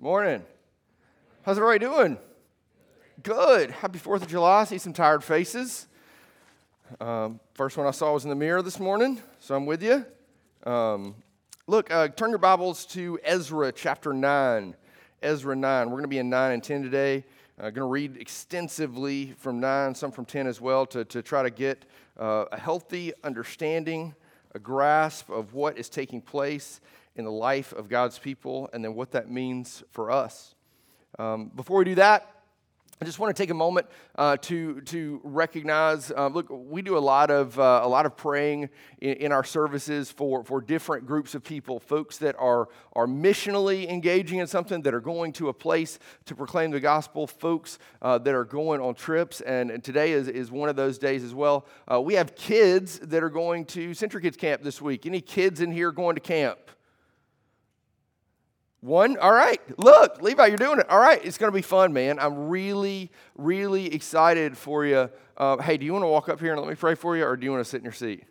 Morning. How's everybody doing? Good. Happy 4th of July. I see some tired faces. Um, first one I saw was in the mirror this morning, so I'm with you. Um, look, uh, turn your Bibles to Ezra chapter 9. Ezra 9. We're going to be in 9 and 10 today. I'm uh, going to read extensively from 9, some from 10 as well, to, to try to get uh, a healthy understanding, a grasp of what is taking place in the life of God's people and then what that means for us. Um, before we do that, I just want to take a moment uh, to, to recognize. Uh, look, we do a lot of, uh, a lot of praying in, in, our services for, for different groups of people, folks that are, are missionally engaging in something, that are going to a place to proclaim the gospel, folks uh, that are going on trips. And, and, today is, is one of those days as well. Uh, we have kids that are going to CentriKids Camp this week. Any kids in here going to camp? One? All right. Look, Levi, you're doing it. All right. It's going to be fun, man. I'm really, really excited for you. Uh, hey, do you want to walk up here and let me pray for you, or do you want to sit in your seat?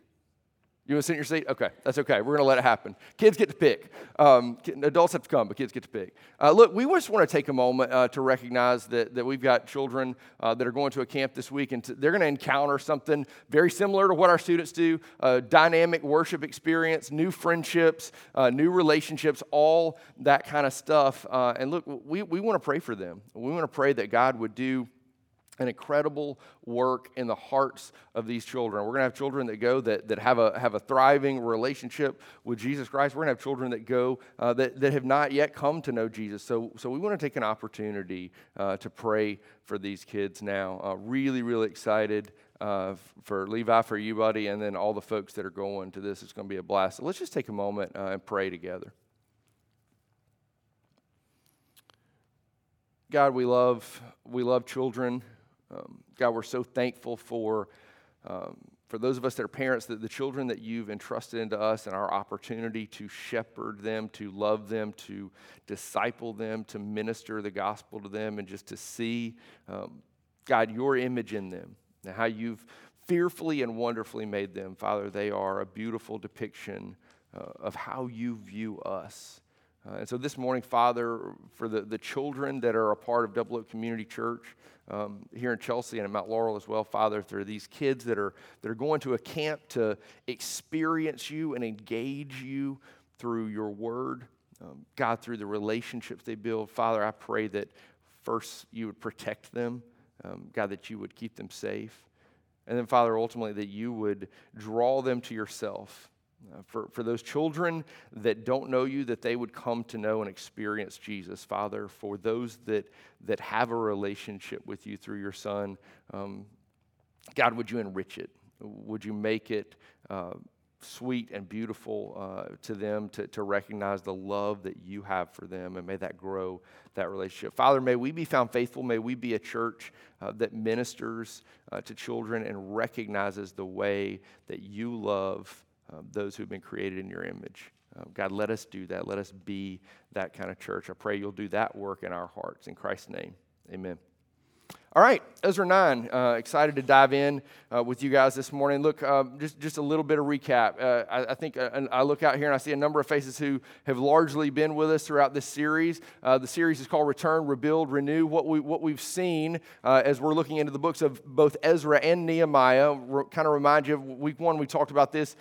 You want to sit in your seat? Okay, that's okay. We're going to let it happen. Kids get to pick. Um, adults have to come, but kids get to pick. Uh, look, we just want to take a moment uh, to recognize that, that we've got children uh, that are going to a camp this week, and they're going to encounter something very similar to what our students do a dynamic worship experience, new friendships, uh, new relationships, all that kind of stuff. Uh, and look, we, we want to pray for them. We want to pray that God would do an incredible work in the hearts of these children. We're going to have children that go that, that have, a, have a thriving relationship with Jesus Christ. We're going to have children that go uh, that, that have not yet come to know Jesus. So, so we want to take an opportunity uh, to pray for these kids now. Uh, really, really excited uh, for Levi, for you, buddy, and then all the folks that are going to this. It's going to be a blast. So let's just take a moment uh, and pray together. God, we love we love children. Um, God, we're so thankful for, um, for those of us that are parents, that the children that you've entrusted into us and our opportunity to shepherd them, to love them, to disciple them, to minister the gospel to them, and just to see, um, God, your image in them and how you've fearfully and wonderfully made them. Father, they are a beautiful depiction uh, of how you view us. Uh, and so this morning, Father, for the, the children that are a part of Double Oak Community Church um, here in Chelsea and in Mount Laurel as well, Father, there are these kids that are, that are going to a camp to experience you and engage you through your word, um, God, through the relationships they build. Father, I pray that first you would protect them, um, God, that you would keep them safe. And then, Father, ultimately, that you would draw them to yourself. Uh, for, for those children that don't know you, that they would come to know and experience Jesus, Father. For those that, that have a relationship with you through your Son, um, God, would you enrich it? Would you make it uh, sweet and beautiful uh, to them to, to recognize the love that you have for them, and may that grow that relationship. Father, may we be found faithful. May we be a church uh, that ministers uh, to children and recognizes the way that you love um, those who've been created in your image. Um, God, let us do that. Let us be that kind of church. I pray you'll do that work in our hearts. In Christ's name, amen. All right, Ezra 9. Uh, excited to dive in uh, with you guys this morning. Look, uh, just, just a little bit of recap. Uh, I, I, think uh, I look out here and I see a number of faces who have largely been with us throughout this series. Uh, the series is called Return, Rebuild, Renew. What, we, what we've seen as we're looking into the books of both Ezra and Nehemiah, re- kind of remind you of week one, we talked about this.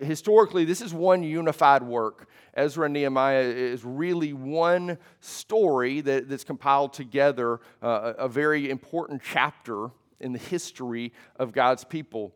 historically, this is one unified work. Ezra and Nehemiah is really one story that, that's compiled together, uh, a, very important chapter in the history of God's people.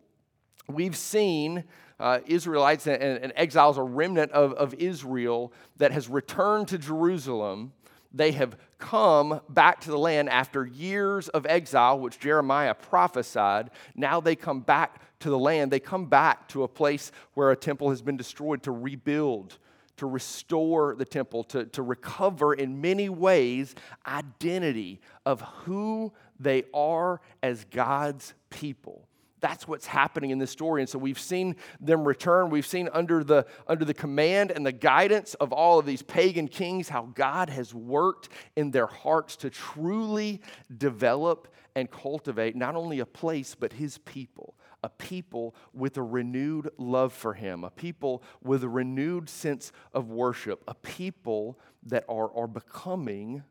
We've seen uh, Israelites and, and, exiles, a remnant of, of Israel that has returned to Jerusalem. They have come back to the land after years of exile, which Jeremiah prophesied. Now they come back to the land. They come back to a place where a temple has been destroyed to rebuild to restore the temple, to, to recover in many ways identity of who they are as God's people. That's what's happening in this story. And so we've seen them return. We've seen under the, under the command and the guidance of all of these pagan kings how God has worked in their hearts to truly develop and cultivate not only a place, but his people a people with a renewed love for Him, a people with a renewed sense of worship, a people that are, are becoming,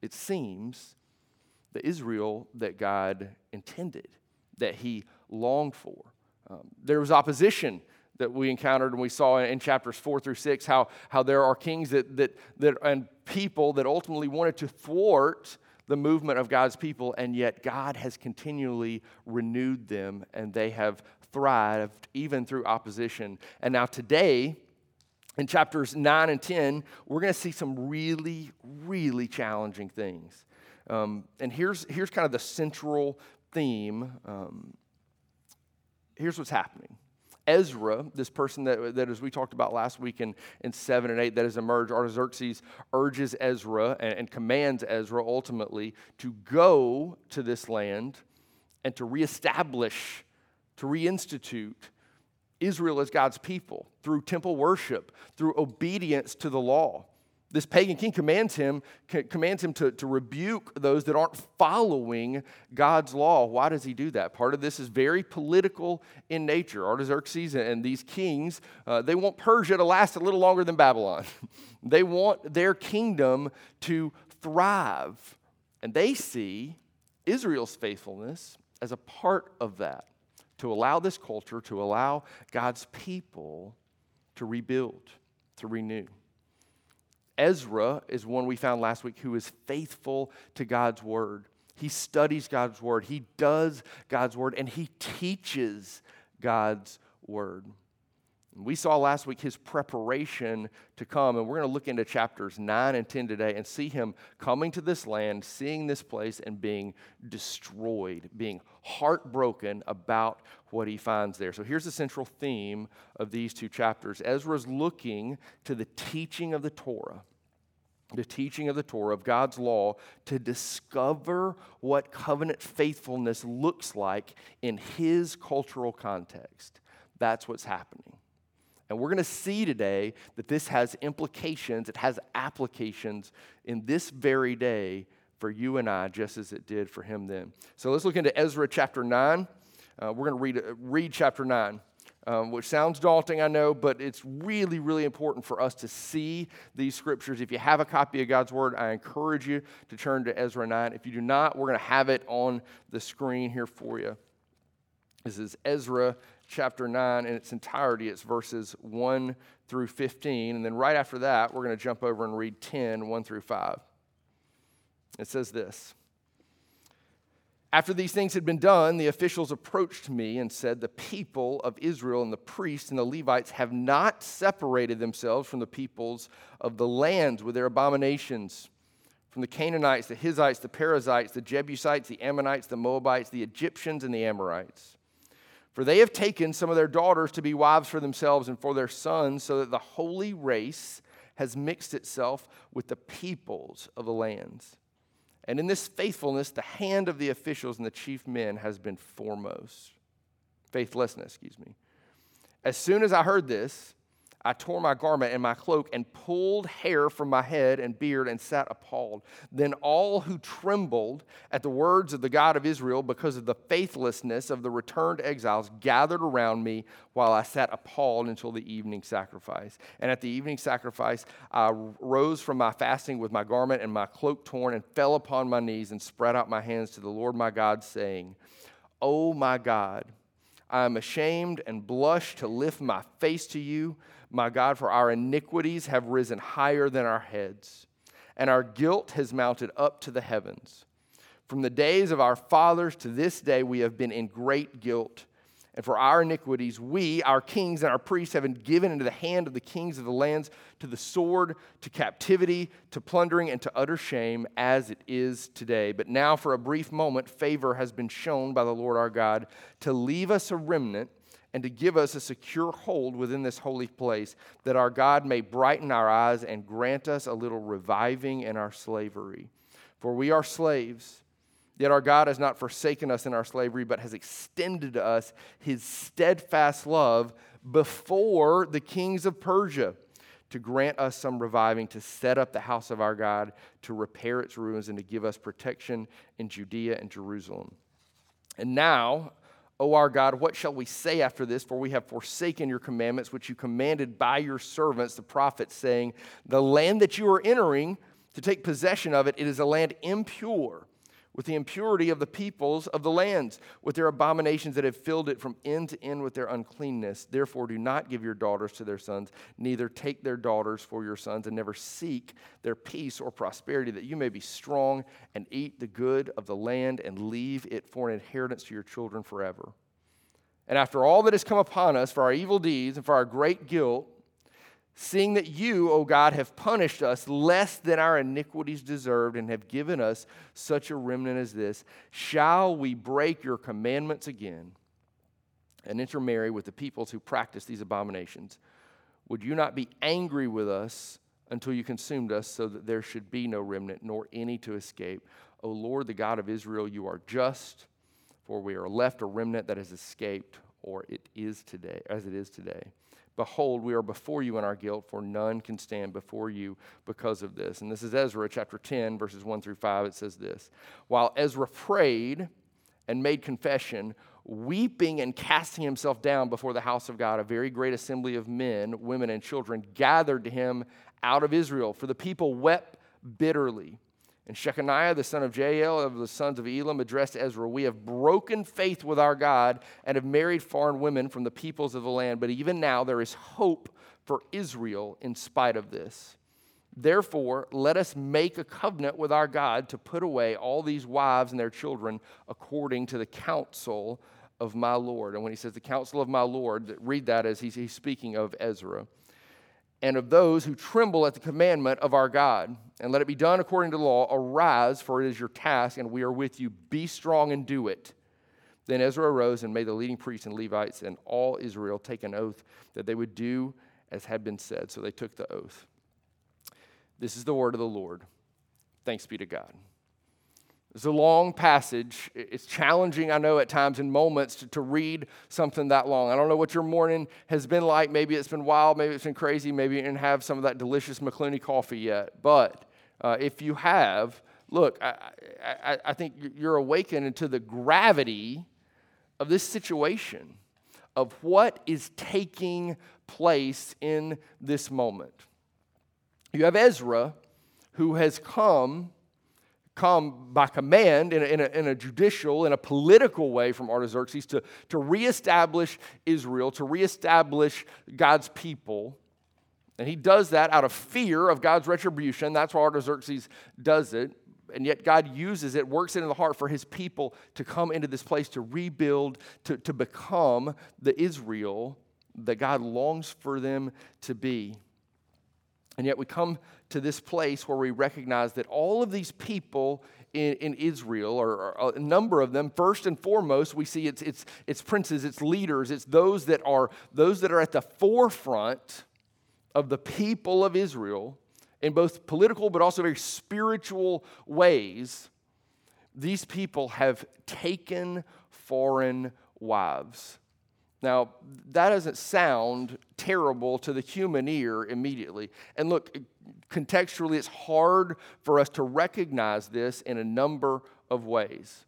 it seems, the Israel that God intended, that He longed for. Um, there was opposition that we encountered and we saw in, chapters four through six how, how there are kings that, that, that, and people that ultimately wanted to thwart the movement of God's people, and yet God has continually renewed them and they have thrived even through opposition. And now, today, in chapters 9 and 10, we're going to see some really, really challenging things. Um, and here's, here's kind of the central theme. Um, here's what's happening. Ezra, this person that, that as we talked about last week in, in 7 and 8, that has emerged, Artaxerxes urges Ezra and, and commands Ezra ultimately to go to this land and to reestablish, to reinstitute Israel as God's people through temple worship, through obedience to the law. This pagan king commands him, commands him to, to rebuke those that aren't following God's law. Why does he do that? Part of this is very political in nature. Artaxerxes and these kings, uh, they want Persia to last a little longer than Babylon. they want their kingdom to thrive. And they see Israel's faithfulness as a part of that, to allow this culture, to allow God's people to rebuild, to renew. Ezra is one we found last week who is faithful to God's word. He studies God's word, he does God's word, and he teaches God's word. We saw last week his preparation to come, and we're going to look into chapters 9 and 10 today and see him coming to this land, seeing this place, and being destroyed, being heartbroken about what he finds there. So here's the central theme of these two chapters Ezra's looking to the teaching of the Torah the teaching of the Torah, of God's law, to discover what covenant faithfulness looks like in his cultural context. That's what's happening. And we're going to see today that this has implications, it has applications in this very day for you and I, just as it did for him then. So let's look into Ezra chapter 9. Uh, we're going to read, read chapter 9 um, which sounds daunting, I know, but it's really, really important for us to see these scriptures. If you have a copy of God's Word, I encourage you to turn to Ezra 9. If you do not, we're going to have it on the screen here for you. This is Ezra chapter 9 in its entirety. It's verses 1 through 15. And then right after that, we're going to jump over and read 10, 1 through 5. It says this. After these things had been done, the officials approached me and said, The people of Israel and the priests and the Levites have not separated themselves from the peoples of the lands with their abominations. From the Canaanites, the Hittites, the Perizzites, the Jebusites, the Ammonites, the Moabites, the Egyptians, and the Amorites. For they have taken some of their daughters to be wives for themselves and for their sons, so that the holy race has mixed itself with the peoples of the lands. And in this faithfulness, the hand of the officials and the chief men has been foremost. Faithlessness, excuse me. As soon as I heard this, I tore my garment and my cloak and pulled hair from my head and beard and sat appalled. Then all who trembled at the words of the God of Israel because of the faithlessness of the returned exiles gathered around me while I sat appalled until the evening sacrifice. And at the evening sacrifice, I rose from my fasting with my garment and my cloak torn and fell upon my knees and spread out my hands to the Lord my God, saying, Oh my God, I am ashamed and blush to lift my face to you my God, for our iniquities have risen higher than our heads, and our guilt has mounted up to the heavens. From the days of our fathers to this day, we have been in great guilt. And for our iniquities, we, our kings and our priests, have been given into the hand of the kings of the lands to the sword, to captivity, to plundering, and to utter shame, as it is today. But now, for a brief moment, favor has been shown by the Lord our God to leave us a remnant and to give us a secure hold within this holy place, that our God may brighten our eyes and grant us a little reviving in our slavery. For we are slaves, yet our God has not forsaken us in our slavery, but has extended to us his steadfast love before the kings of Persia. To grant us some reviving, to set up the house of our God, to repair its ruins, and to give us protection in Judea and Jerusalem. And now, O our God, what shall we say after this? For we have forsaken your commandments, which you commanded by your servants, the prophets, saying, The land that you are entering to take possession of it, it is a land impure with the impurity of the peoples of the lands, with their abominations that have filled it from end to end with their uncleanness. Therefore, do not give your daughters to their sons, neither take their daughters for your sons, and never seek their peace or prosperity, that you may be strong and eat the good of the land and leave it for an inheritance to your children forever. And after all that has come upon us for our evil deeds and for our great guilt, Seeing that you, O God, have punished us less than our iniquities deserved and have given us such a remnant as this, shall we break your commandments again and intermarry with the peoples who practice these abominations? Would you not be angry with us until you consumed us, so that there should be no remnant nor any to escape? O Lord, the God of Israel, you are just, for we are left a remnant that has escaped, or it is today, as it is today. Behold, we are before you in our guilt, for none can stand before you because of this. And this is Ezra chapter 10, verses 1 through 5. It says this While Ezra prayed and made confession, weeping and casting himself down before the house of God, a very great assembly of men, women, and children gathered to him out of Israel, for the people wept bitterly. And Shechaniah, the son of Jael of the sons of Elam, addressed Ezra We have broken faith with our God and have married foreign women from the peoples of the land, but even now there is hope for Israel in spite of this. Therefore, let us make a covenant with our God to put away all these wives and their children according to the counsel of my Lord. And when he says the counsel of my Lord, read that as he's, he's speaking of Ezra and of those who tremble at the commandment of our God. And let it be done according to the law. Arise, for it is your task, and we are with you. Be strong and do it. Then Ezra arose and made the leading priests and Levites and all Israel take an oath that they would do as had been said. So they took the oath. This is the word of the Lord. Thanks be to God. It's a long passage. It's challenging, I know, at times in moments to, to, read something that long. I don't know what your morning has been like. Maybe it's been wild. Maybe it's been crazy. Maybe you didn't have some of that delicious McClooney coffee yet. But uh, if you have, look, I, I, I think you're awakened to the gravity of this situation, of what is taking place in this moment. You have Ezra, who has come come by command in a, in a, in a, judicial, in a political way from Artaxerxes to, to reestablish Israel, to reestablish God's people. And he does that out of fear of God's retribution. That's why Artaxerxes does it. And yet God uses it, works it in the heart for his people to come into this place to rebuild, to, to become the Israel that God longs for them to be. And yet we come to this place where we recognize that all of these people in, in Israel, or, or, a number of them, first and foremost, we see it's, it's, it's princes, it's leaders, it's those that are those that are at the forefront of the people of Israel in both political but also very spiritual ways. These people have taken foreign wives. Now, that doesn't sound terrible to the human ear immediately. And look, contextually, it's hard for us to recognize this in a number of ways.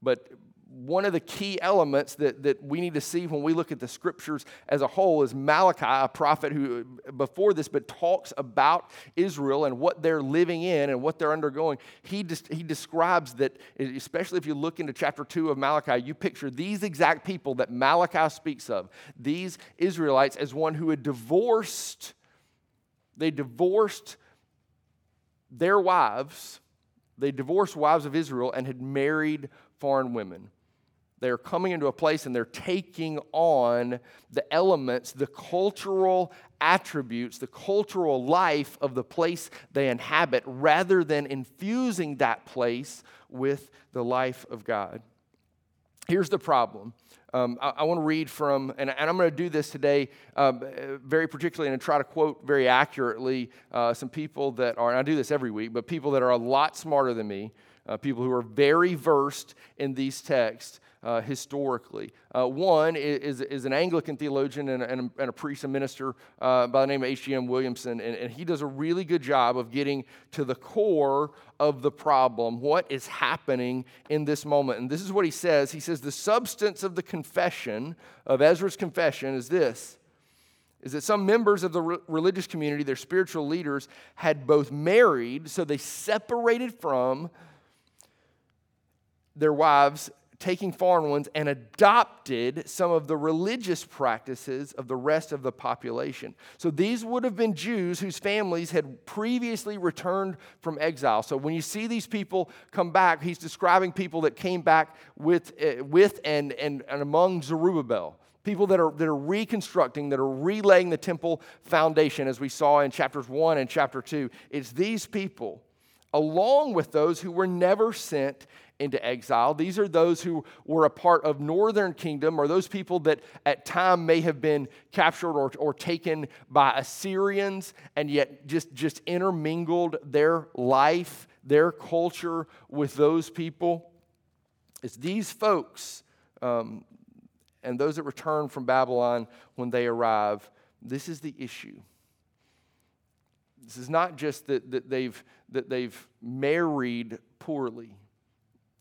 But one of the key elements that, that we need to see when we look at the scriptures as a whole is Malachi, a prophet who, before this, but talks about Israel and what they're living in and what they're undergoing. He, just, he describes that, especially if you look into chapter 2 of Malachi, you picture these exact people that Malachi speaks of, these Israelites, as one who had divorced, they divorced their wives, they divorced wives of Israel and had married foreign women. They're coming into a place and they're taking on the elements, the cultural attributes, the cultural life of the place they inhabit, rather than infusing that place with the life of God. Here's the problem Um, I, I want to read from, and, and I'm going to do this today um, very particularly and try to quote very accurately uh, some people that are, I do this every week, but people that are a lot smarter than me, uh, people who are very versed in these texts uh, historically. Uh, one is, is an Anglican theologian and and and a priest and minister uh, by the name of H.G.M. Williamson, and, and he does a really good job of getting to the core of the problem, what is happening in this moment. And this is what he says He says, The substance of the confession, of Ezra's confession, is this is that some members of the re- religious community, their spiritual leaders, had both married, so they separated from their wives taking foreign ones and adopted some of the religious practices of the rest of the population. So these would have been Jews whose families had previously returned from exile. So when you see these people come back, he's describing people that came back with, uh, with and, and, and among Zerubbabel people that are, that are reconstructing, that are relaying the temple foundation, as we saw in chapters 1 and chapter 2. It's these people, along with those who were never sent into exile. These are those who were a part of northern kingdom or those people that at time may have been captured or, or taken by Assyrians and yet just, just intermingled their life, their culture with those people. It's these folks um, and those that return from Babylon when they arrive. This is the issue. This is not just that, that, they've, that they've married poorly.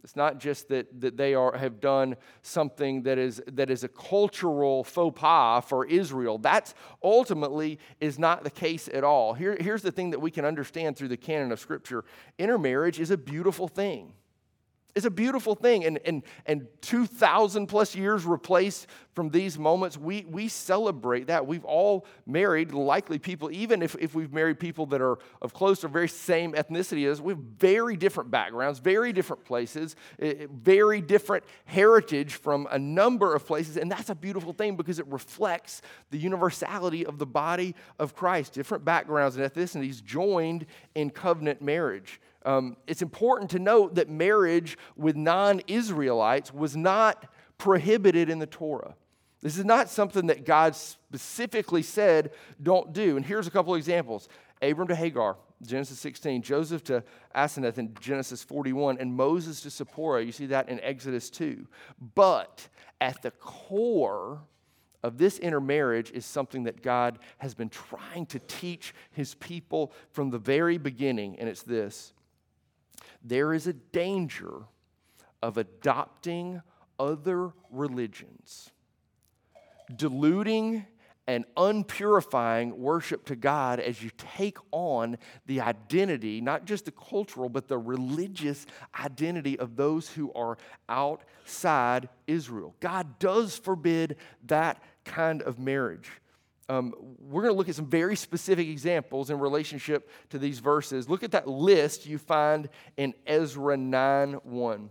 It's not just that, that they are, have done something that is, that is a cultural faux pas for Israel. That ultimately is not the case at all. Here, here's the thing that we can understand through the canon of Scripture intermarriage is a beautiful thing. It's a beautiful thing. And, and, and 2,000 plus years replaced from these moments, we, we celebrate that. We've all married likely people, even if, if we've married people that are of close or very same ethnicity as we have very different backgrounds, very different places, eh, eh, very different heritage from a number of places. And that's a beautiful thing because it reflects the universality of the body of Christ, different backgrounds and ethnicities joined in covenant marriage. Um, it's important to note that marriage with non Israelites was not prohibited in the Torah. This is not something that God specifically said don't do. And here's a couple of examples Abram to Hagar, Genesis 16, Joseph to Aseneth in Genesis 41, and Moses to Zipporah. You see that in Exodus 2. But at the core of this intermarriage is something that God has been trying to teach his people from the very beginning, and it's this there is a danger of adopting other religions, diluting and unpurifying worship to God as you take on the identity, not just the cultural, but the religious identity of those who are outside Israel. God does forbid that kind of marriage. Um, we're going to look at some very specific examples in relationship to these verses. Look at that list you find in Ezra 9 1.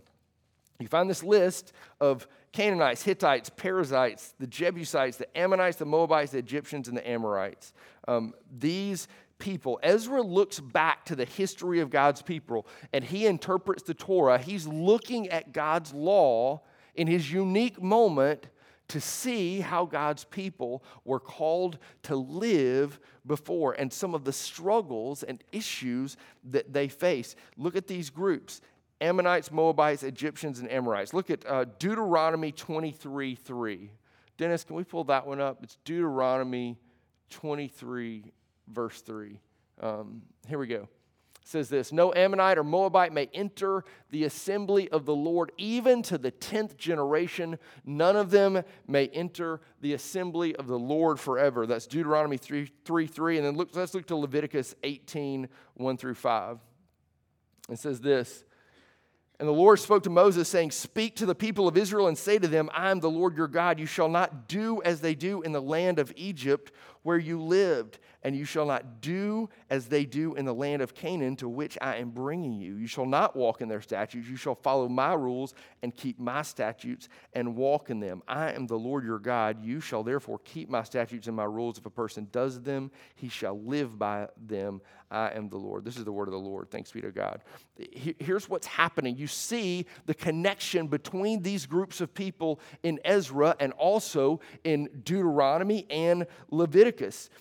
You find this list of Canaanites, Hittites, Perizzites, the Jebusites, the Ammonites, the Moabites, the Egyptians, and the Amorites. Um, these people, Ezra looks back to the history of God's people and he interprets the Torah. He's looking at God's law in his unique moment to see how God's people were called to live before and some of the struggles and issues that they faced. Look at these groups Ammonites, Moabites, Egyptians, and Amorites. Look at uh, Deuteronomy 23 3. Dennis, can we pull that one up? It's Deuteronomy 23, verse 3. Um, here we go says this No Ammonite or Moabite may enter the assembly of the Lord, even to the tenth generation. None of them may enter the assembly of the Lord forever. That's Deuteronomy 3 3. 3. And then look, let's look to Leviticus 18 1 through 5. It says this and the Lord spoke to Moses, saying, Speak to the people of Israel and say to them, I am the Lord your God. You shall not do as they do in the land of Egypt, where you lived, and you shall not do as they do in the land of Canaan to which I am bringing you. You shall not walk in their statutes. You shall follow my rules and keep my statutes and walk in them. I am the Lord your God. You shall therefore keep my statutes and my rules. If a person does them, he shall live by them. I am the Lord. This is the word of the Lord. Thanks be to God. Here's what's happening. You see the connection between these groups of people in Ezra and also in Deuteronomy and Leviticus.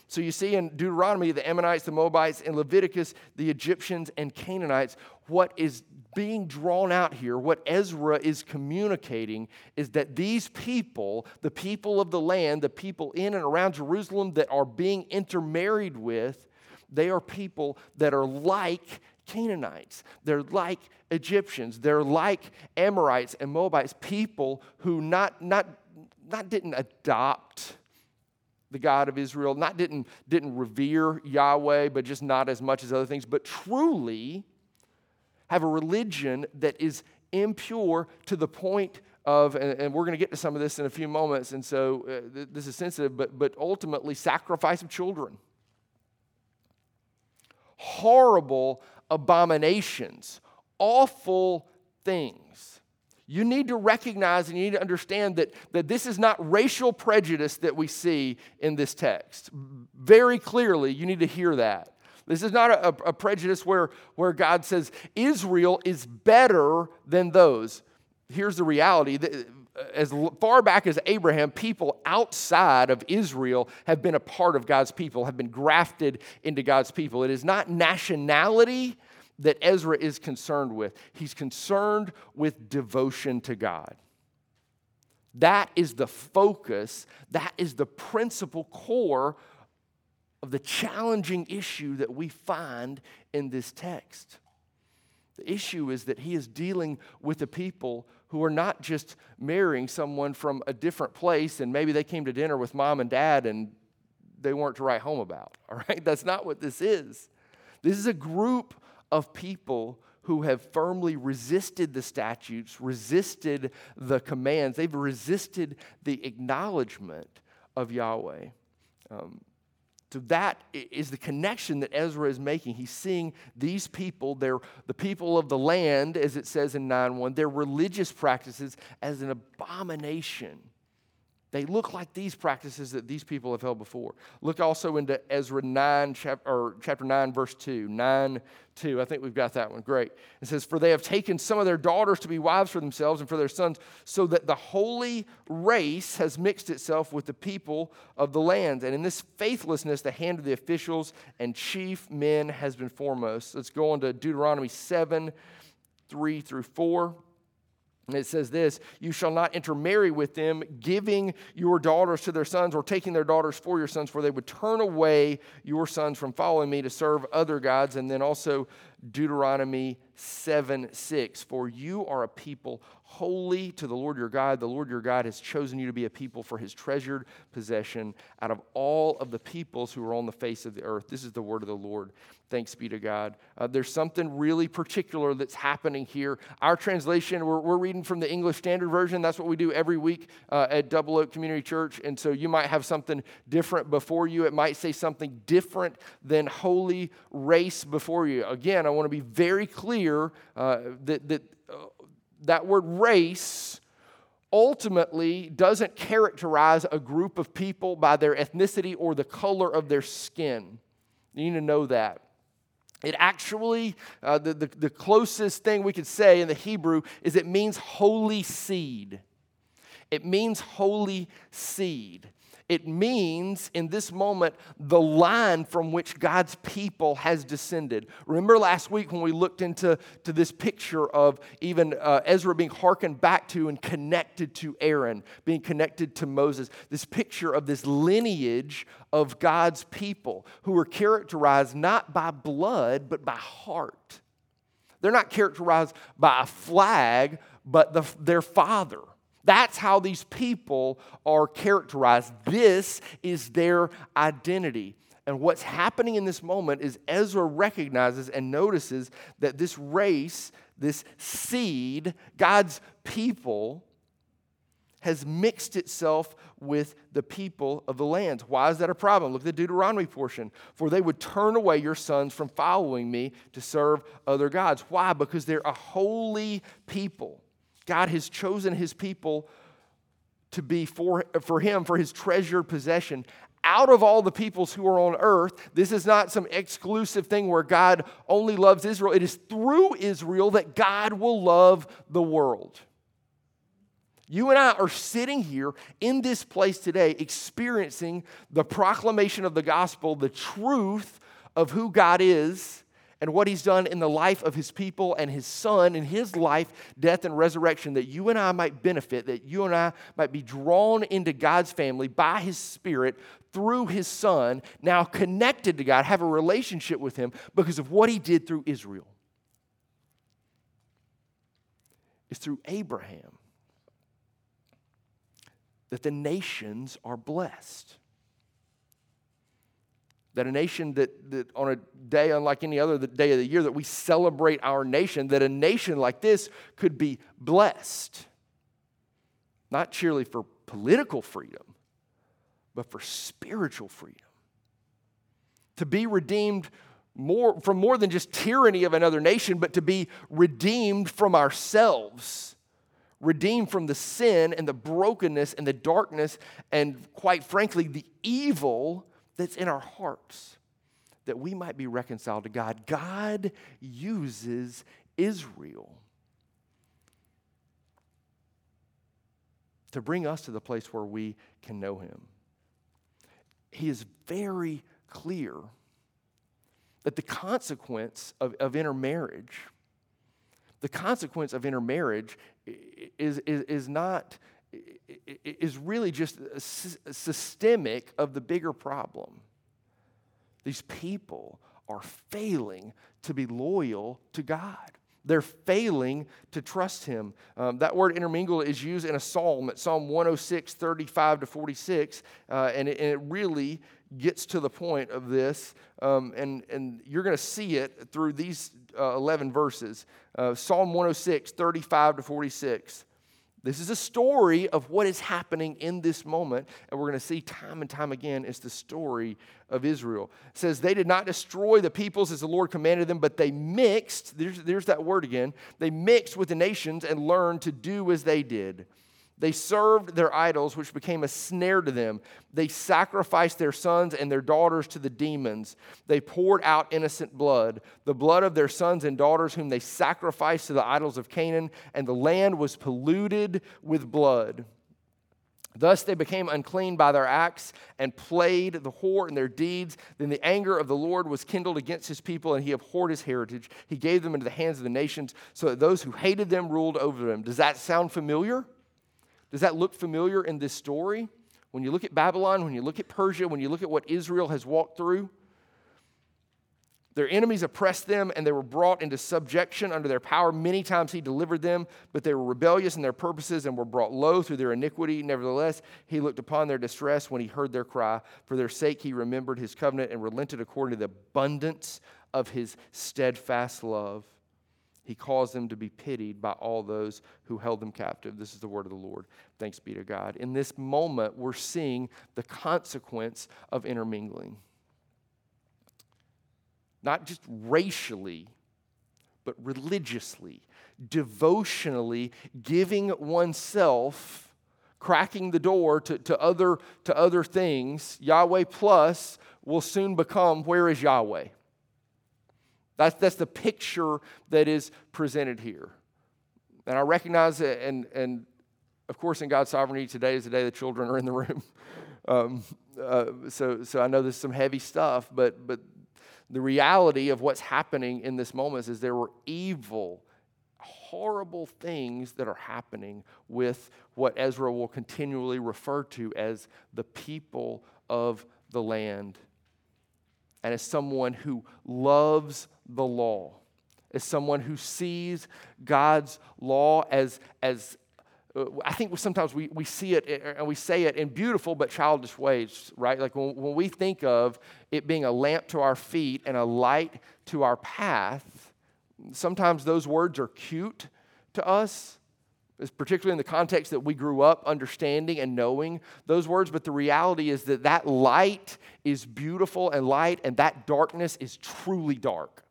So you see in Deuteronomy the Ammonites, the Moabites, in Leviticus the Egyptians and Canaanites. What is being drawn out here, what Ezra is communicating, is that these people, the people of the land, the people in and around Jerusalem that are being intermarried with, they are people that are like Canaanites. They're like Egyptians. They're like Amorites and Moabites, people who not, not, not didn't adopt the God of Israel, not didn't, didn't revere Yahweh, but just not as much as other things, but truly have a religion that is impure to the point of, and, and we're going to get to some of this in a few moments, and so uh, th- this is sensitive, but, but ultimately sacrifice of children horrible abominations, awful things. You need to recognize and you need to understand that, that this is not racial prejudice that we see in this text. Very clearly, you need to hear that. This is not a, a prejudice where, where God says Israel is better than those. Here's the reality that uh, as far back as Abraham, people outside of Israel have been a part of God's people, have been grafted into God's people. It is not nationality that Ezra is concerned with, he's concerned with devotion to God. That is the focus, that is the principal core of the challenging issue that we find in this text. The issue is that he is dealing with a people who are not just marrying someone from a different place and maybe they came to dinner with mom and dad and they weren't to write home about. All right? That's not what this is. This is a group of people who have firmly resisted the statutes, resisted the commands, they've resisted the acknowledgement of Yahweh. Um, so that is the connection that Ezra is making. He's seeing these people, they're the people of the land, as it says in 9 1, their religious practices as an abomination they look like these practices that these people have held before. Look also into Ezra 9, chap- or chapter 9, verse 2. 9, 2. I think we've got that one. Great. It says, For they have taken some of their daughters to be wives for themselves and for their sons, so that the holy race has mixed itself with the people of the land. And in this faithlessness, the hand of the officials and chief men has been foremost. Let's go on to Deuteronomy 7, 3 through 4. And it says this You shall not intermarry with them, giving your daughters to their sons or taking their daughters for your sons, for they would turn away your sons from following me to serve other gods. And then also Deuteronomy 7 6. For you are a people holy to the Lord your God. The Lord your God has chosen you to be a people for his treasured possession out of all of the peoples who are on the face of the earth. This is the word of the Lord. Thanks be to God. Uh, there's something really particular that's happening here. Our translation, we're, we're, reading from the English Standard Version. That's what we do every week uh, at Double Oak Community Church. And so you might have something different before you. It might say something different than holy race before you. Again, I want to be very clear uh, that, that that word race ultimately doesn't characterize a group of people by their ethnicity or the color of their skin. You need to know that. It actually, uh, the, the, the closest thing we could say in the Hebrew is it means holy seed. It means holy seed. It means in this moment the line from which God's people has descended. Remember last week when we looked into to this picture of even uh, Ezra being hearkened back to and connected to Aaron, being connected to Moses. This picture of this lineage of God's people who are characterized not by blood but by heart. They're not characterized by a flag, but the, their father. That's how these people are characterized. This is their identity. And what's happening in this moment is Ezra recognizes and notices that this race, this seed, God's people, has mixed itself with the people of the lands. Why is that a problem? Look at the Deuteronomy portion. For they would turn away your sons from following me to serve other gods. Why? Because they're a holy people. God has chosen his people to be for, for him, for his treasured possession. Out of all the peoples who are on earth, this is not some exclusive thing where God only loves Israel. It is through Israel that God will love the world. You and I are sitting here in this place today experiencing the proclamation of the gospel, the truth of who God is and what he's done in the life of his people and his son in his life, death, and resurrection, that you and I might benefit, that you and I might be drawn into God's family by his spirit through his son, now connected to God, have a relationship with him because of what he did through Israel. It's through Abraham that the nations are blessed that a nation that, that on a day unlike any other day of the year that we celebrate our nation that a nation like this could be blessed not surely for political freedom but for spiritual freedom. To be redeemed more from more than just tyranny of another nation but to be redeemed from ourselves redeemed from the sin and the brokenness and the darkness and quite frankly the evil that's in our hearts that we might be reconciled to God. God uses Israel to bring us to the place where we can know Him. He is very clear that the consequence of, of intermarriage, the consequence of intermarriage is, is, is not is really just systemic of the bigger problem. These people are failing to be loyal to God. They're failing to trust Him. Um, that word intermingle is used in a psalm at Psalm 106, 35 to 46, uh, and, it, and, it, really gets to the point of this. Um, and, and you're going to see it through these uh, 11 verses. Uh, Psalm 106, 35 to 46. This is a story of what is happening in this moment, and we're going to see time and time again it's the story of Israel. It says, They did not destroy the peoples as the Lord commanded them, but they mixed, there's, there's that word again, they mixed with the nations and learned to do as they did. They served their idols, which became a snare to them. They sacrificed their sons and their daughters to the demons. They poured out innocent blood, the blood of their sons and daughters, whom they sacrificed to the idols of Canaan, and the land was polluted with blood. Thus they became unclean by their acts and played the whore in their deeds. Then the anger of the Lord was kindled against his people, and he abhorred his heritage. He gave them into the hands of the nations, so that those who hated them ruled over them. Does that sound familiar? Does that look familiar in this story? When you look at Babylon, when you look at Persia, when you look at what Israel has walked through, their enemies oppressed them and they were brought into subjection under their power. Many times he delivered them, but they were rebellious in their purposes and were brought low through their iniquity. Nevertheless, he looked upon their distress when he heard their cry. For their sake, he remembered his covenant and relented according to the abundance of his steadfast love. He caused them to be pitied by all those who held them captive. This is the word of the Lord. Thanks be to God. In this moment, we're seeing the consequence of intermingling. Not just racially, but religiously, devotionally, giving oneself, cracking the door to, to, other, to other things. Yahweh plus will soon become where is Yahweh? That's, that's the picture that is presented here. And I recognize it, and, and of course, in God's sovereignty, today is the day the children are in the room. Um, uh, so, so I know this is some heavy stuff, but, but the reality of what's happening in this moment is there were evil, horrible things that are happening with what Ezra will continually refer to as the people of the land and as someone who loves the law, as someone who sees God's law as, as uh, I think sometimes we, we see it uh, and we say it in beautiful but childish ways, right? Like when, when we think of it being a lamp to our feet and a light to our path, sometimes those words are cute to us. particularly in the context that we grew up understanding and knowing those words. But the reality is that that light is beautiful and light, and that darkness is truly dark.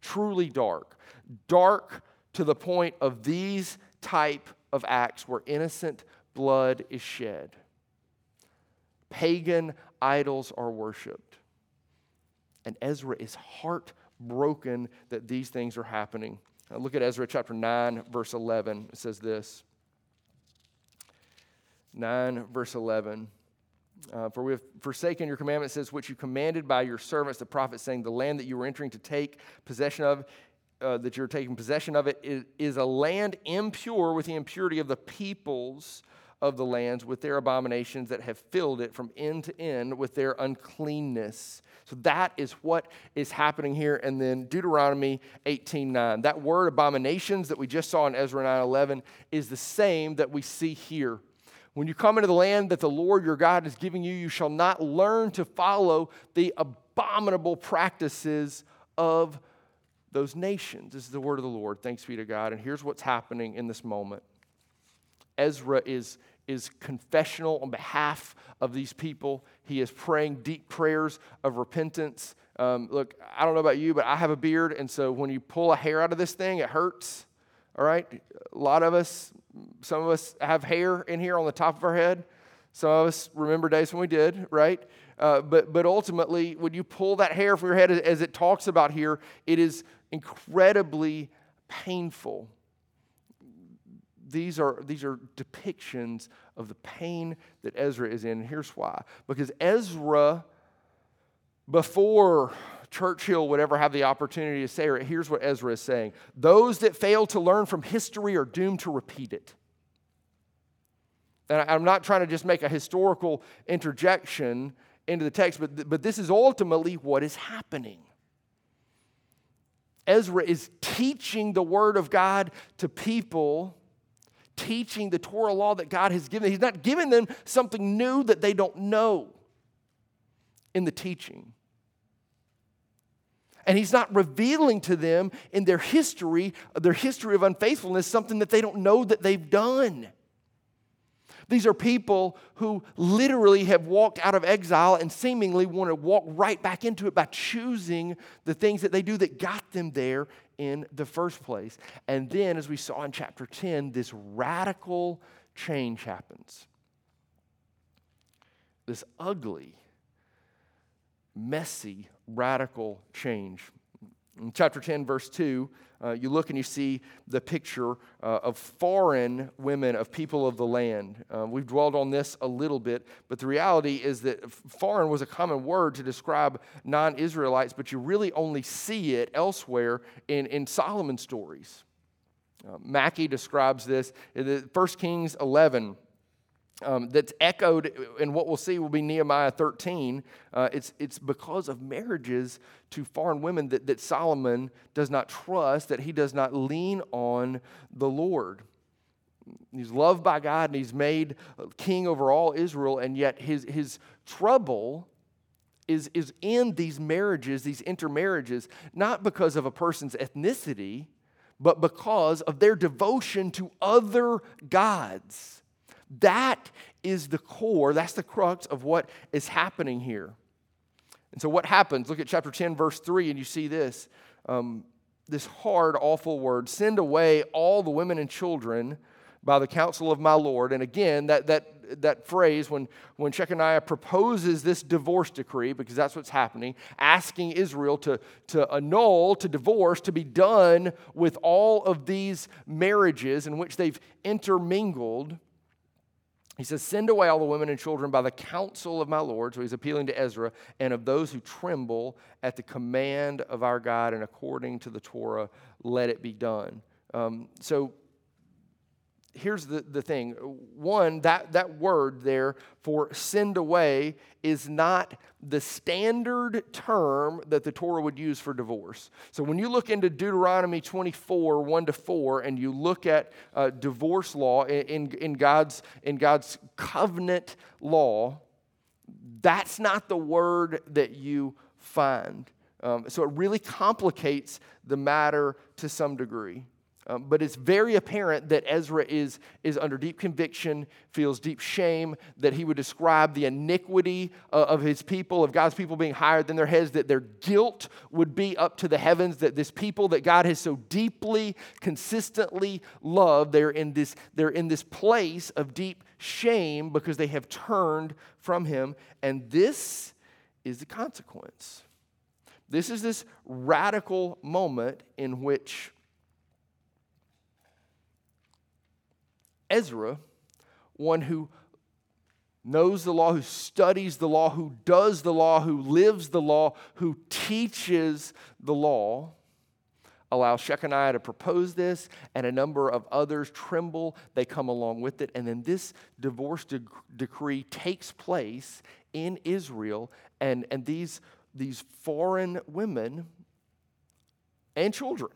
Truly dark. Dark to the point of these type of acts where innocent blood is shed. Pagan idols are worshiped. And Ezra is heartbroken that these things are happening. Now look at Ezra chapter 9, verse 11. It says this 9, verse 11. Uh, for we have forsaken your commandments, says, which you commanded by your servants, the prophets, saying, The land that you were entering to take possession of, uh, that you're taking possession of it, is, is a land impure with the impurity of the peoples of the lands with their abominations that have filled it from end to end with their uncleanness. So that is what is happening here. And then Deuteronomy 18:9. That word abominations that we just saw in Ezra 9:11 is the same that we see here. When you come into the land that the Lord your God is giving you, you shall not learn to follow the abominable practices of those nations. This is the word of the Lord. Thanks be to God. And here's what's happening in this moment. Ezra is is confessional on behalf of these people. He is praying deep prayers of repentance. Um, look, I don't know about you, but I have a beard, and so when you pull a hair out of this thing, it hurts. All right? A lot of us, some of us have hair in here on the top of our head. Some of us remember days when we did, right? Uh, but, but ultimately, when you pull that hair from your head, as it talks about here, it is incredibly painful these are, these are depictions of the pain that Ezra is in. Here's why. Because Ezra, before Churchill would ever have the opportunity to say it, here's what Ezra is saying Those that fail to learn from history are doomed to repeat it. And I'm not trying to just make a historical interjection into the text, but, but this is ultimately what is happening. Ezra is teaching the Word of God to people teaching the Torah law that God has given. He's not giving them something new that they don't know in the teaching. And he's not revealing to them in their history, their history of unfaithfulness, something that they don't know that they've done. These are people who literally have walked out of exile and seemingly want to walk right back into it by choosing the things that they do that got them there in the first place. And then, as we saw in chapter 10, this radical change happens. This ugly, messy, radical change. In chapter 10, verse 2, uh, you look and you see the picture uh, of foreign women, of people of the land. Uh, we've dwelled on this a little bit, but the reality is that foreign was a common word to describe non Israelites, but you really only see it elsewhere in, in Solomon's stories. Uh, Mackie describes this in 1 Kings 11 um, that's echoed in what we'll see will be Nehemiah 13. Uh, it's, it's because of marriages to foreign women that, that Solomon does not trust, that he does not lean on the Lord. He's loved by God and he's made king over all Israel, and yet his, his trouble is, is in these marriages, these intermarriages, not because of a person's ethnicity, but because of their devotion to other gods. That is the core, that's the crux of what is happening here. And so, what happens? Look at chapter 10, verse 3, and you see this um, this hard, awful word send away all the women and children by the counsel of my Lord. And again, that, that, that phrase, when, when Shechaniah proposes this divorce decree, because that's what's happening, asking Israel to, to annul, to divorce, to be done with all of these marriages in which they've intermingled he says, Send away all the women and children by the counsel of my Lord. So he's appealing to Ezra and of those who tremble at the command of our God and according to the Torah, let it be done. Um, so here's the, the thing. One that, that word there for send away is not the standard term that the torah would use for divorce. So when you look into deuteronomy 24 1 to 4 and you look at uh, divorce law in, in, god's, in god's covenant law that's not the word that you find. Um, so it really complicates the matter to some degree Um, but it's very apparent that Ezra is, is under deep conviction, feels deep shame, that he would describe the iniquity uh, of his people, of God's people being higher than their heads, that their guilt would be up to the heavens, that this people that God has so deeply, consistently loved, they're in this, they're in this place of deep shame because they have turned from him. And this is the consequence. This is this radical moment in which Ezra, one who knows the law, who studies the law, who does the law, who lives the law, who teaches the law, allows Shechaniah to propose this, and a number of others tremble. They come along with it. And then this divorce de- decree takes place in Israel, and, and these, these foreign women and children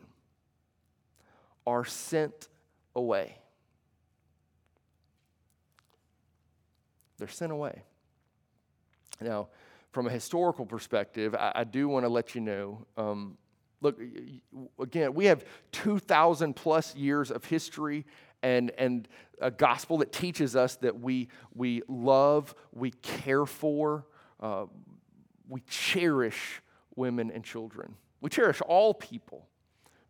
are sent away. They're sent away. Now, from a historical perspective, I, I do want to let you know um, look, again, we have 2,000 plus years of history and, and a gospel that teaches us that we, we love, we care for, uh, we cherish women and children. We cherish all people,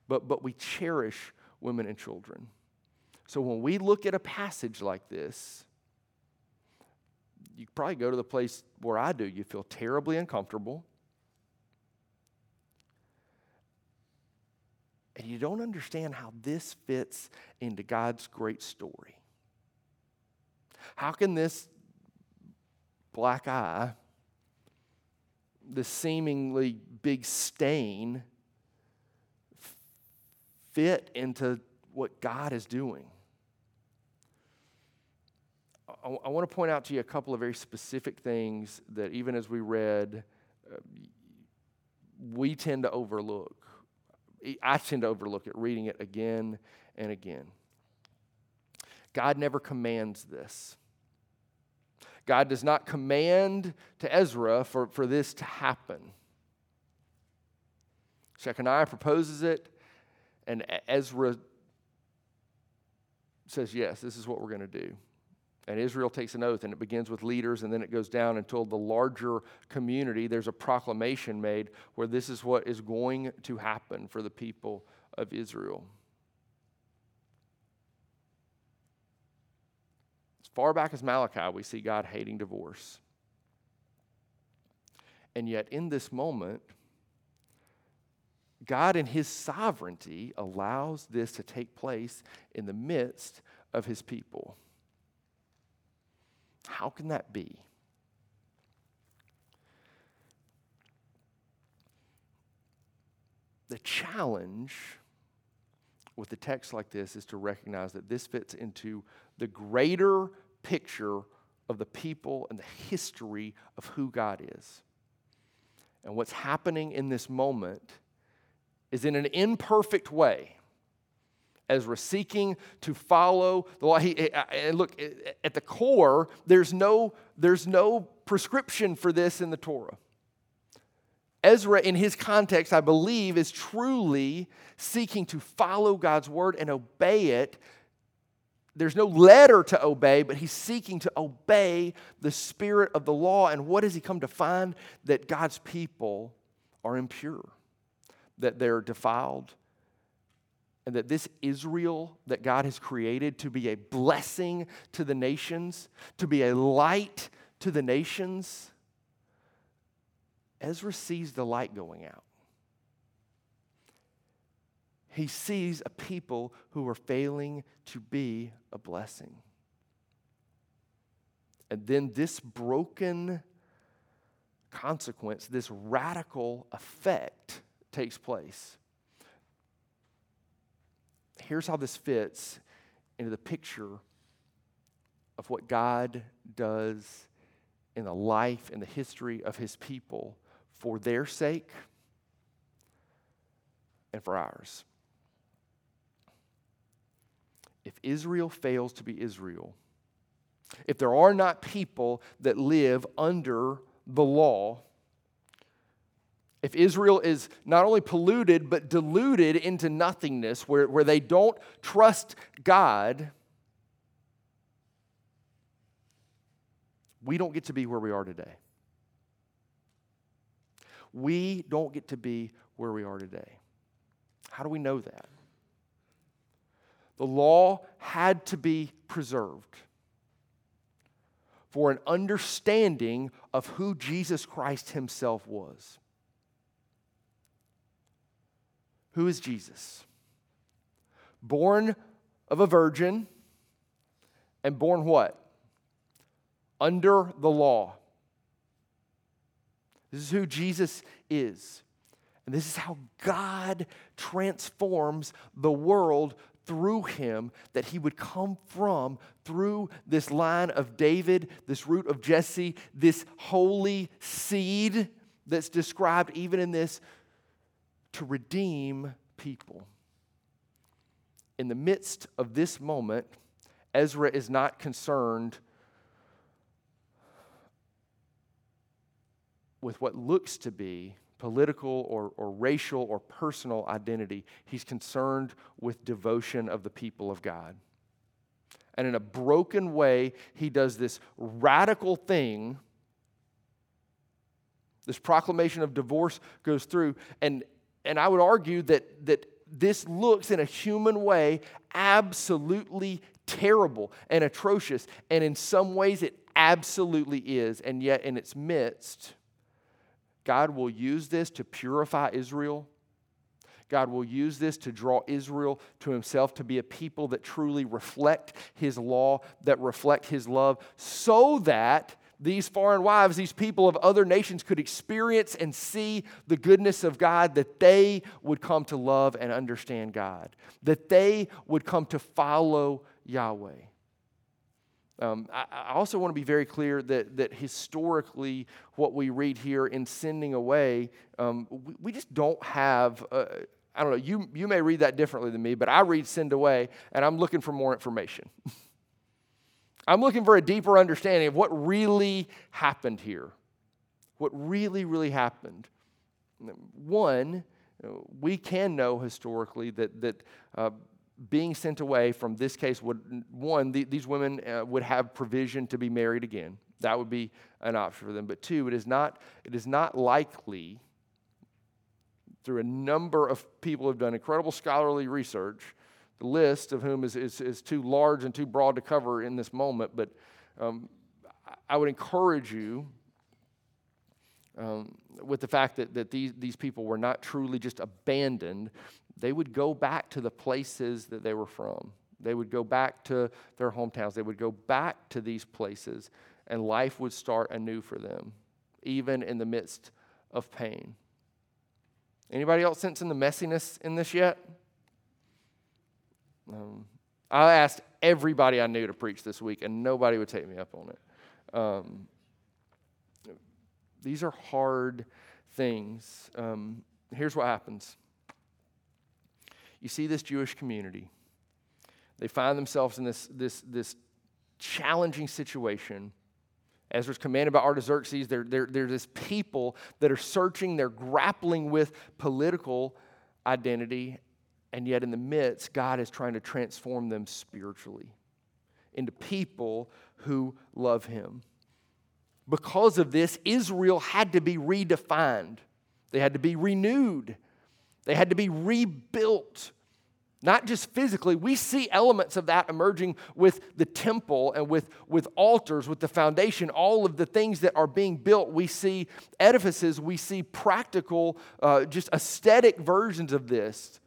but, but we cherish women and children. So when we look at a passage like this, you probably go to the place where I do. You feel terribly uncomfortable. And you don't understand how this fits into God's great story. How can this black eye, this seemingly big stain, fit into what God is doing? I, I want to point out to you a couple of very specific things that, even as we read, uh, we tend to overlook. I tend to overlook it, reading it again and again. God never commands this. God does not command to Ezra for, for this to happen. Shechaniah proposes it, and Ezra says, Yes, this is what we're going to do. And Israel takes an oath, and it begins with leaders, and then it goes down until the larger community. There's a proclamation made where this is what is going to happen for the people of Israel. As far back as Malachi, we see God hating divorce. And yet, in this moment, God, in His sovereignty, allows this to take place in the midst of His people. How can that be? The challenge with a text like this is to recognize that this fits into the greater picture of the people and the history of who God is. And what's happening in this moment is in an imperfect way. Ezra seeking to follow the law. He, and look, at the core, there's no, there's no prescription for this in the Torah. Ezra, in his context, I believe, is truly seeking to follow God's word and obey it. There's no letter to obey, but he's seeking to obey the spirit of the law. And what does he come to find? That God's people are impure, that they're defiled, and that this Israel that God has created to be a blessing to the nations, to be a light to the nations, Ezra sees the light going out. He sees a people who are failing to be a blessing. And then this broken consequence, this radical effect takes place here's how this fits into the picture of what God does in the life and the history of his people for their sake and for ours. If Israel fails to be Israel, if there are not people that live under the law, if Israel is not only polluted, but deluded into nothingness, where, where they don't trust God, we don't get to be where we are today. We don't get to be where we are today. How do we know that? The law had to be preserved for an understanding of who Jesus Christ himself was. Who is Jesus? Born of a virgin and born what? Under the law. This is who Jesus is. And this is how God transforms the world through him, that he would come from through this line of David, this root of Jesse, this holy seed that's described even in this to redeem people. In the midst of this moment, Ezra is not concerned with what looks to be political or, or racial or personal identity. He's concerned with devotion of the people of God. And in a broken way, he does this radical thing. This proclamation of divorce goes through. And, and I would argue that, that this looks in a human way absolutely terrible and atrocious. And in some ways, it absolutely is. And yet, in its midst, God will use this to purify Israel. God will use this to draw Israel to himself to be a people that truly reflect his law, that reflect his love, so that these foreign wives, these people of other nations could experience and see the goodness of God, that they would come to love and understand God, that they would come to follow Yahweh. Um, I, I, also want to be very clear that, that historically, what we read here in sending away, um, we, we, just don't have. Uh, I don't know, you, you may read that differently than me, but I read send away and I'm looking for more information. I'm looking for a deeper understanding of what really happened here. What really, really happened. One, we can know historically that, that uh, being sent away from this case would one the, these women uh, would have provision to be married again that would be an option for them but two it is not it is not likely through a number of people who have done incredible scholarly research list of whom is, is, is too large and too broad to cover in this moment but um, i would encourage you um, with the fact that, that these, these people were not truly just abandoned, they would go back to the places that they were from. They would go back to their hometowns. They would go back to these places, and life would start anew for them, even in the midst of pain. Anybody else sensing the messiness in this yet? Um, I asked everybody I knew to preach this week, and nobody would take me up on it. Um, these are hard things. Um, here's what happens you see this Jewish community. They find themselves in this, this, this challenging situation. Ezra's commanded by Artaxerxes. They're, they're, they're this people that are searching, they're grappling with political identity, and yet in the midst, God is trying to transform them spiritually into people who love Him. Because of this, Israel had to be redefined, they had to be renewed, they had to be rebuilt not just physically. We see elements of that emerging with the temple and with, with altars, with the foundation, all of the things that are being built. We see edifices, we see practical, uh, just aesthetic versions of this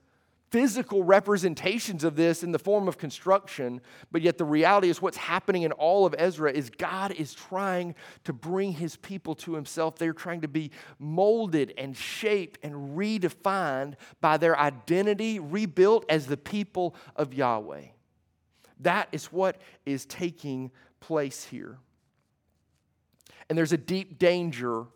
physical representations of this in the form of construction, but yet the reality is what's happening in all of Ezra is God is trying to bring his people to himself. They're trying to be molded and shaped and redefined by their identity, rebuilt as the people of Yahweh. That is what is taking place here. And there's a deep danger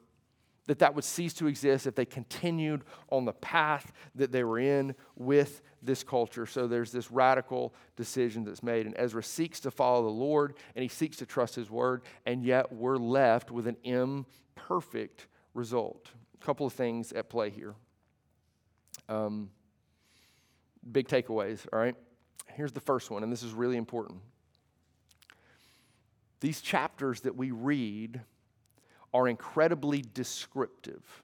that that would cease to exist if they continued on the path that they were in with this culture. So there's this radical decision that's made. And Ezra seeks to follow the Lord and he seeks to trust his word, and yet we're left with an imperfect result. A couple of things at play here. Um, big takeaways, all right? Here's the first one, and this is really important. These chapters that we read are incredibly descriptive.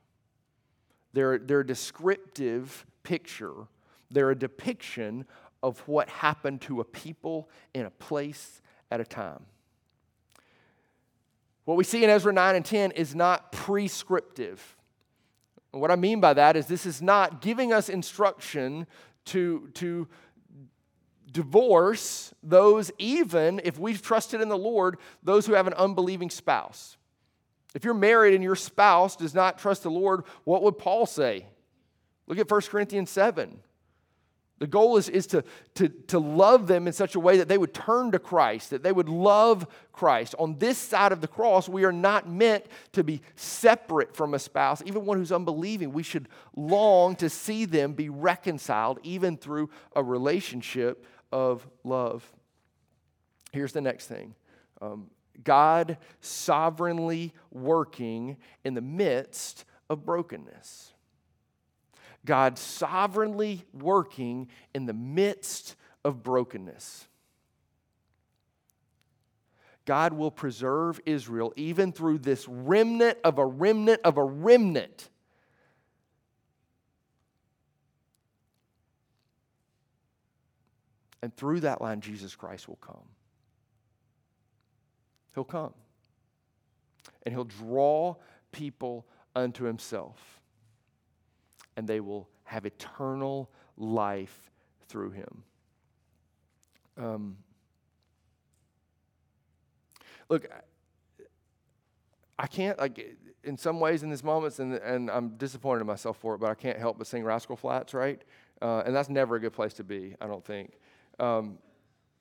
They're, they're a descriptive picture, they're a depiction of what happened to a people in a place at a time. What we see in Ezra 9 and 10 is not prescriptive. what I mean by that is this is not giving us instruction to, to divorce those, even if we've trusted in the Lord, those who have an unbelieving spouse. If you're married and your spouse does not trust the Lord, what would Paul say? Look at 1 Corinthians 7. The goal is, is to, to, to love them in such a way that they would turn to Christ, that they would love Christ. On this side of the cross, we are not meant to be separate from a spouse, even one who's unbelieving. We should long to see them be reconciled, even through a relationship of love. Here's the next thing um, God sovereignly working in the midst of brokenness. God sovereignly working in the midst of brokenness. God will preserve Israel even through this remnant of a remnant of a remnant. And through that line, Jesus Christ will come. He'll come. And he'll draw people unto himself and they will have eternal life through him. Um, look, I can't, like, in some ways in these moments, and, and I'm disappointed in myself for it, but I can't help but sing Rascal Flatts, right? Uh, and that's never a good place to be, I don't think. Um,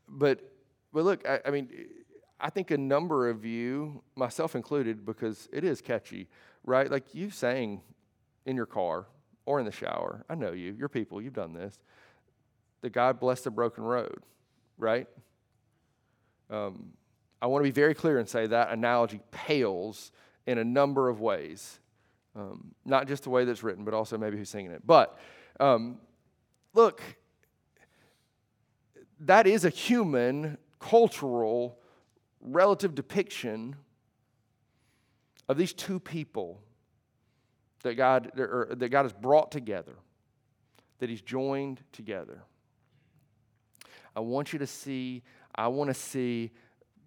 but, but look, I, I mean, I think a number of you, myself included, because it is catchy, right? Like you sang in your car or in the shower. I know you, you're people, you've done this. That God bless the broken road, right? Um, I want to be very clear and say that analogy pales in a number of ways. Um, not just the way that's written, but also maybe who's singing it. But um, look, that is a human, cultural, relative depiction of these two people that God, that God has brought together, that He's joined together. I want you to see, I want to see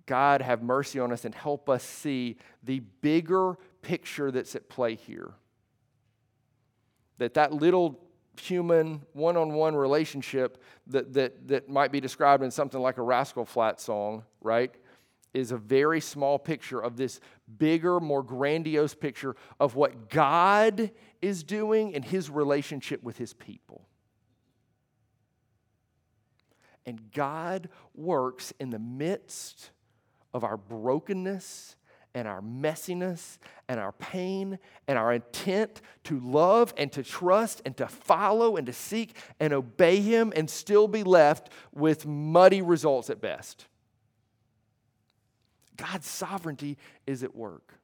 God have mercy on us and help us see the bigger picture that's at play here. That that little human one-on-one relationship that, that, that might be described in something like a Rascal Flatts song, right? Is a very small picture of this bigger, more grandiose picture of what God is doing in his relationship with his people. And God works in the midst of our brokenness and our messiness and our pain and our intent to love and to trust and to follow and to seek and obey Him and still be left with muddy results at best. God's sovereignty is at work.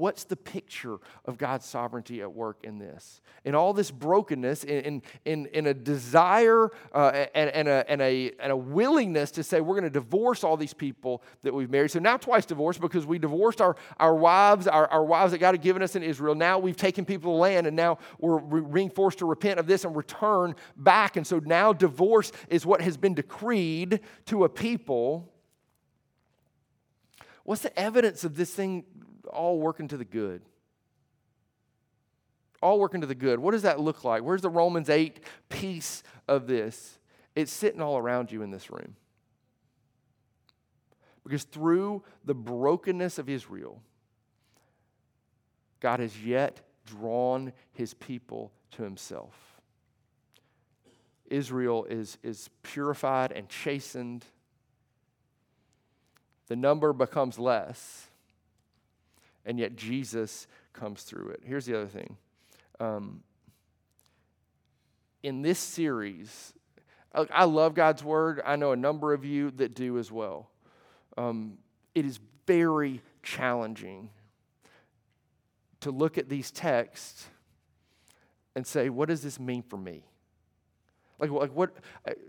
What's the picture of God's sovereignty at work in this? In all this brokenness, in, in, in a desire uh, and, and, a, and, a, and a willingness to say, we're going to divorce all these people that we've married. So now twice divorced because we divorced our, our wives, our, our wives that God had given us in Israel. Now we've taken people to land and now we're being forced to repent of this and return back. And so now divorce is what has been decreed to a people What's the evidence of this thing all working to the good? All working to the good. What does that look like? Where's the Romans 8 piece of this? It's sitting all around you in this room. Because through the brokenness of Israel, God has yet drawn his people to himself. Israel is, is purified and chastened the number becomes less, and yet Jesus comes through it. Here's the other thing. Um, in this series, I love God's word. I know a number of you that do as well. Um, it is very challenging to look at these texts and say, what does this mean for me? Like, like what,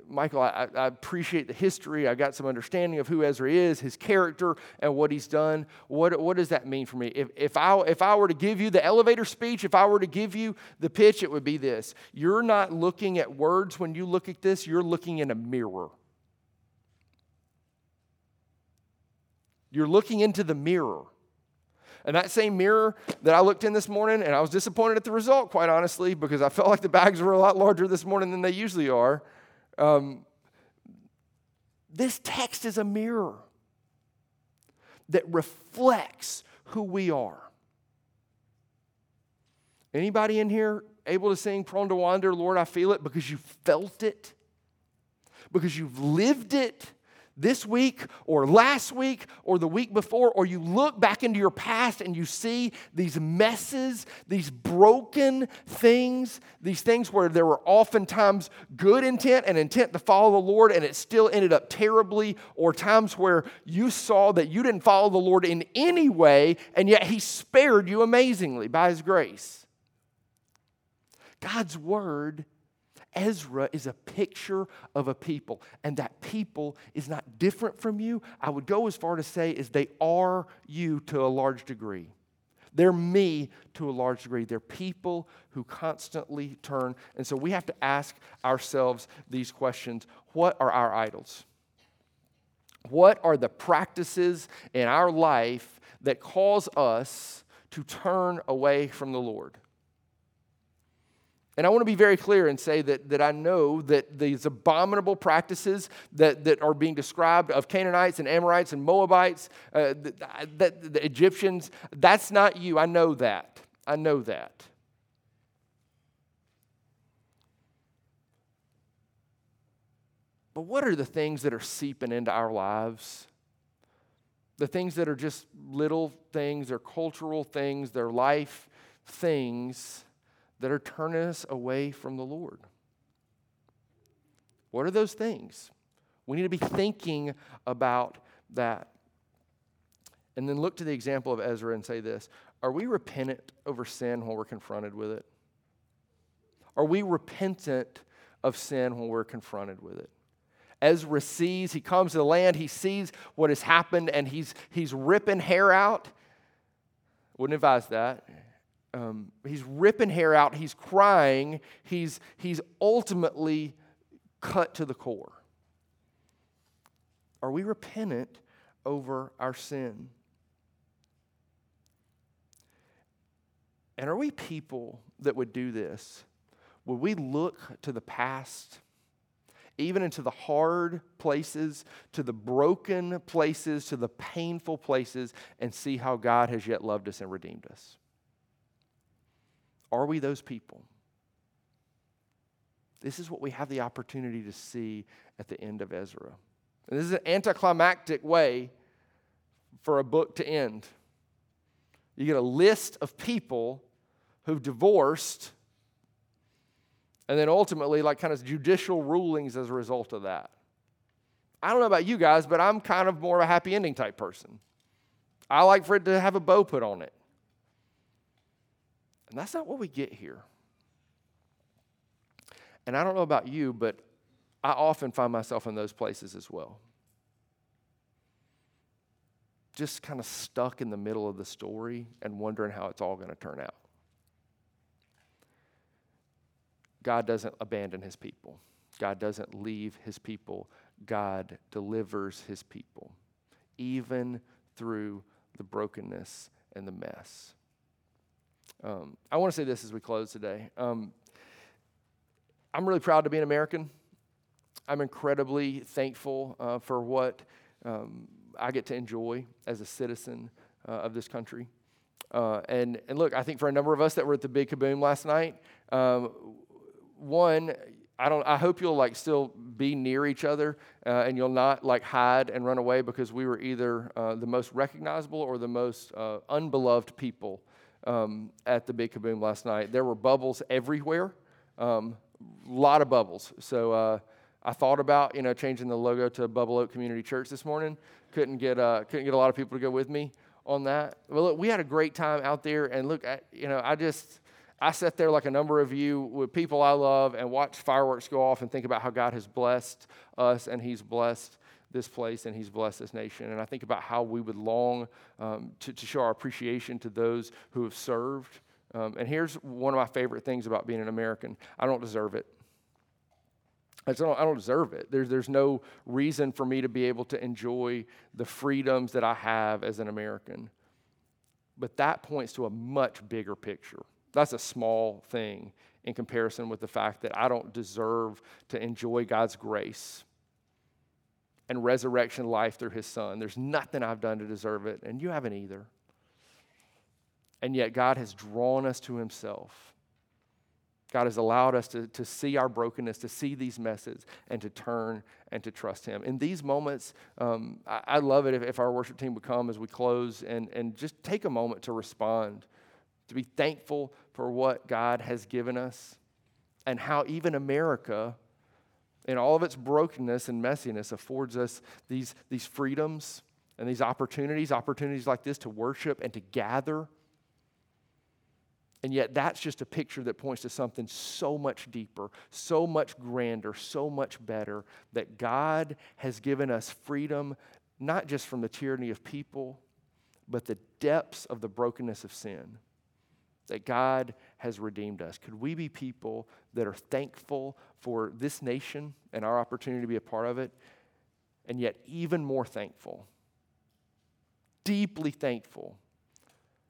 Michael, I, I, appreciate the history. I got some understanding of who Ezra is, his character, and what he's done. What, what does that mean for me? If, if, I, if I were to give you the elevator speech, if I were to give you the pitch, it would be this You're not looking at words when you look at this, you're looking in a mirror. You're looking into the mirror. And that same mirror that I looked in this morning, and I was disappointed at the result, quite honestly, because I felt like the bags were a lot larger this morning than they usually are. Um, this text is a mirror that reflects who we are. Anybody in here able to sing Prone to Wander, Lord, I feel it because you felt it, because you've lived it, this week or last week or the week before, or you look back into your past and you see these messes, these broken things, these things where there were oftentimes good intent and intent to follow the Lord and it still ended up terribly, or times where you saw that you didn't follow the Lord in any way and yet He spared you amazingly by His grace. God's Word Ezra is a picture of a people, and that people is not different from you. I would go as far to say is they are you to a large degree. They're me to a large degree. They're people who constantly turn. And so we have to ask ourselves these questions What are our idols? What are the practices in our life that cause us to turn away from the Lord? And I want to be very clear and say that, that I know that these abominable practices that, that are being described of Canaanites and Amorites and Moabites, uh, the Egyptians, that's not you. I know that. I know that. But what are the things that are seeping into our lives? The things that are just little things, they're cultural things, they're life things that are turning us away from the Lord. What are those things? We need to be thinking about that. And then look to the example of Ezra and say this Are we repentant over sin when we're confronted with it? Are we repentant of sin when we're confronted with it? Ezra sees, he comes to the land, he sees what has happened, and he's, he's ripping hair out. Wouldn't advise that um, he's ripping hair out, he's crying, he's, he's ultimately cut to the core. Are we repentant over our sin? And are we people that would do this? Would we look to the past, even into the hard places, to the broken places, to the painful places, and see how God has yet loved us and redeemed us? Are we those people? This is what we have the opportunity to see at the end of Ezra. And this is an anticlimactic way for a book to end. You get a list of people who've divorced, and then ultimately, like kind of judicial rulings as a result of that. I don't know about you guys, but I'm kind of more of a happy ending type person. I like for it to have a bow put on it. And that's not what we get here. And I don't know about you, but I often find myself in those places as well. Just kind of stuck in the middle of the story and wondering how it's all going to turn out. God doesn't abandon his people. God doesn't leave his people. God delivers his people, even through the brokenness and the mess. Um, I want to say this as we close today. Um, I'm really proud to be an American. I'm incredibly thankful uh, for what um, I get to enjoy as a citizen uh, of this country. Uh, and, and look, I think for a number of us that were at the Big Kaboom last night, um, one, I don't. I hope you'll like still be near each other, uh, and you'll not like hide and run away because we were either uh, the most recognizable or the most uh, unbeloved people um, at the Big Kaboom last night. There were bubbles everywhere, a um, lot of bubbles. So uh, I thought about you know changing the logo to Bubble Oak Community Church this morning. Couldn't get uh, couldn't get a lot of people to go with me on that. Well, look, we had a great time out there, and look, I, you know, I just I sat there like a number of you with people I love and watched fireworks go off and think about how God has blessed us and He's blessed this place and He's blessed this nation. And I think about how we would long um, to, to, show our appreciation to those who have served. Um, and here's one of my favorite things about being an American I don't deserve it. I don't, I don't deserve it. There's, there's no reason for me to be able to enjoy the freedoms that I have as an American. But that points to a much bigger picture. That's a small thing in comparison with the fact that I don't deserve to enjoy God's grace and resurrection life through his son. There's nothing I've done to deserve it, and you haven't either. And yet, God has drawn us to himself. God has allowed us to, to see our brokenness, to see these messes, and to turn and to trust Him. In these moments, um, I, I, love it if, if, our worship team would come as we close and, and just take a moment to respond to be thankful for what God has given us and how even America, in all of its brokenness and messiness, affords us these, these freedoms and these opportunities, opportunities like this to worship and to gather. And yet, that's just a picture that points to something so much deeper, so much grander, so much better that God has given us freedom, not just from the tyranny of people, but the depths of the brokenness of sin that God has redeemed us. Could we be people that are thankful for this nation and our opportunity to be a part of it, and yet even more thankful, deeply thankful,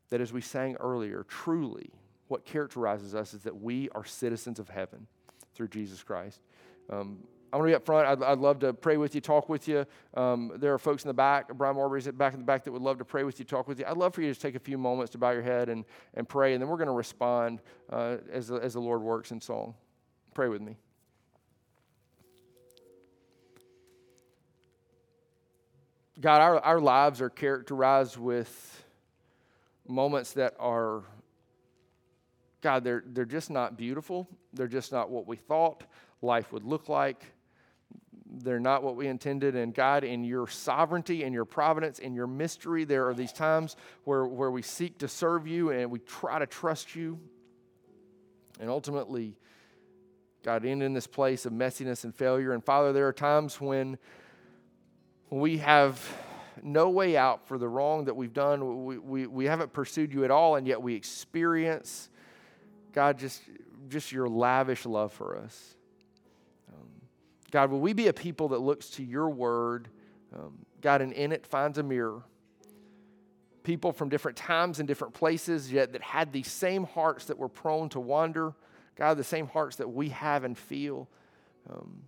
that as we sang earlier, truly what characterizes us is that we are citizens of heaven through Jesus Christ. Um, I want to be up front. I'd, I'd, love to pray with you, talk with you. Um, there are folks in the back, Brian Marbury's back in the back that would love to pray with you, talk with you. I'd love for you to just take a few moments to bow your head and, and pray, and then we're going to respond uh, as, the, as the Lord works in song. Pray with me. God, our, our lives are characterized with moments that are, God, they're, they're just not beautiful. They're just not what we thought life would look like they're not what we intended. And God, in your sovereignty and your providence and your mystery, there are these times where, where we seek to serve you and we try to trust you. And ultimately, God, end in this place of messiness and failure. And Father, there are times when we have no way out for the wrong that we've done. We, we, we haven't pursued you at all, and yet we experience, God, just, just your lavish love for us. God, will we be a people that looks to your word, um, God, and in it finds a mirror? People from different times and different places, yet that had these same hearts that were prone to wander. God, the same hearts that we have and feel. Um,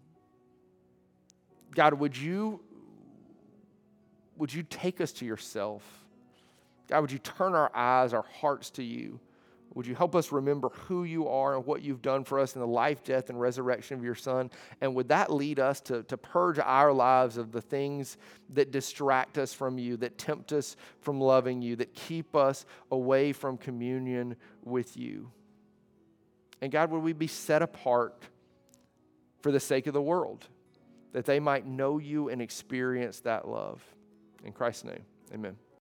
God, would you, would you take us to yourself? God, would you turn our eyes, our hearts to you? Would you help us remember who you are and what you've done for us in the life, death, and resurrection of your Son? And would that lead us to, to purge our lives of the things that distract us from you, that tempt us from loving you, that keep us away from communion with you? And God, would we be set apart for the sake of the world, that they might know you and experience that love? In Christ's name, amen.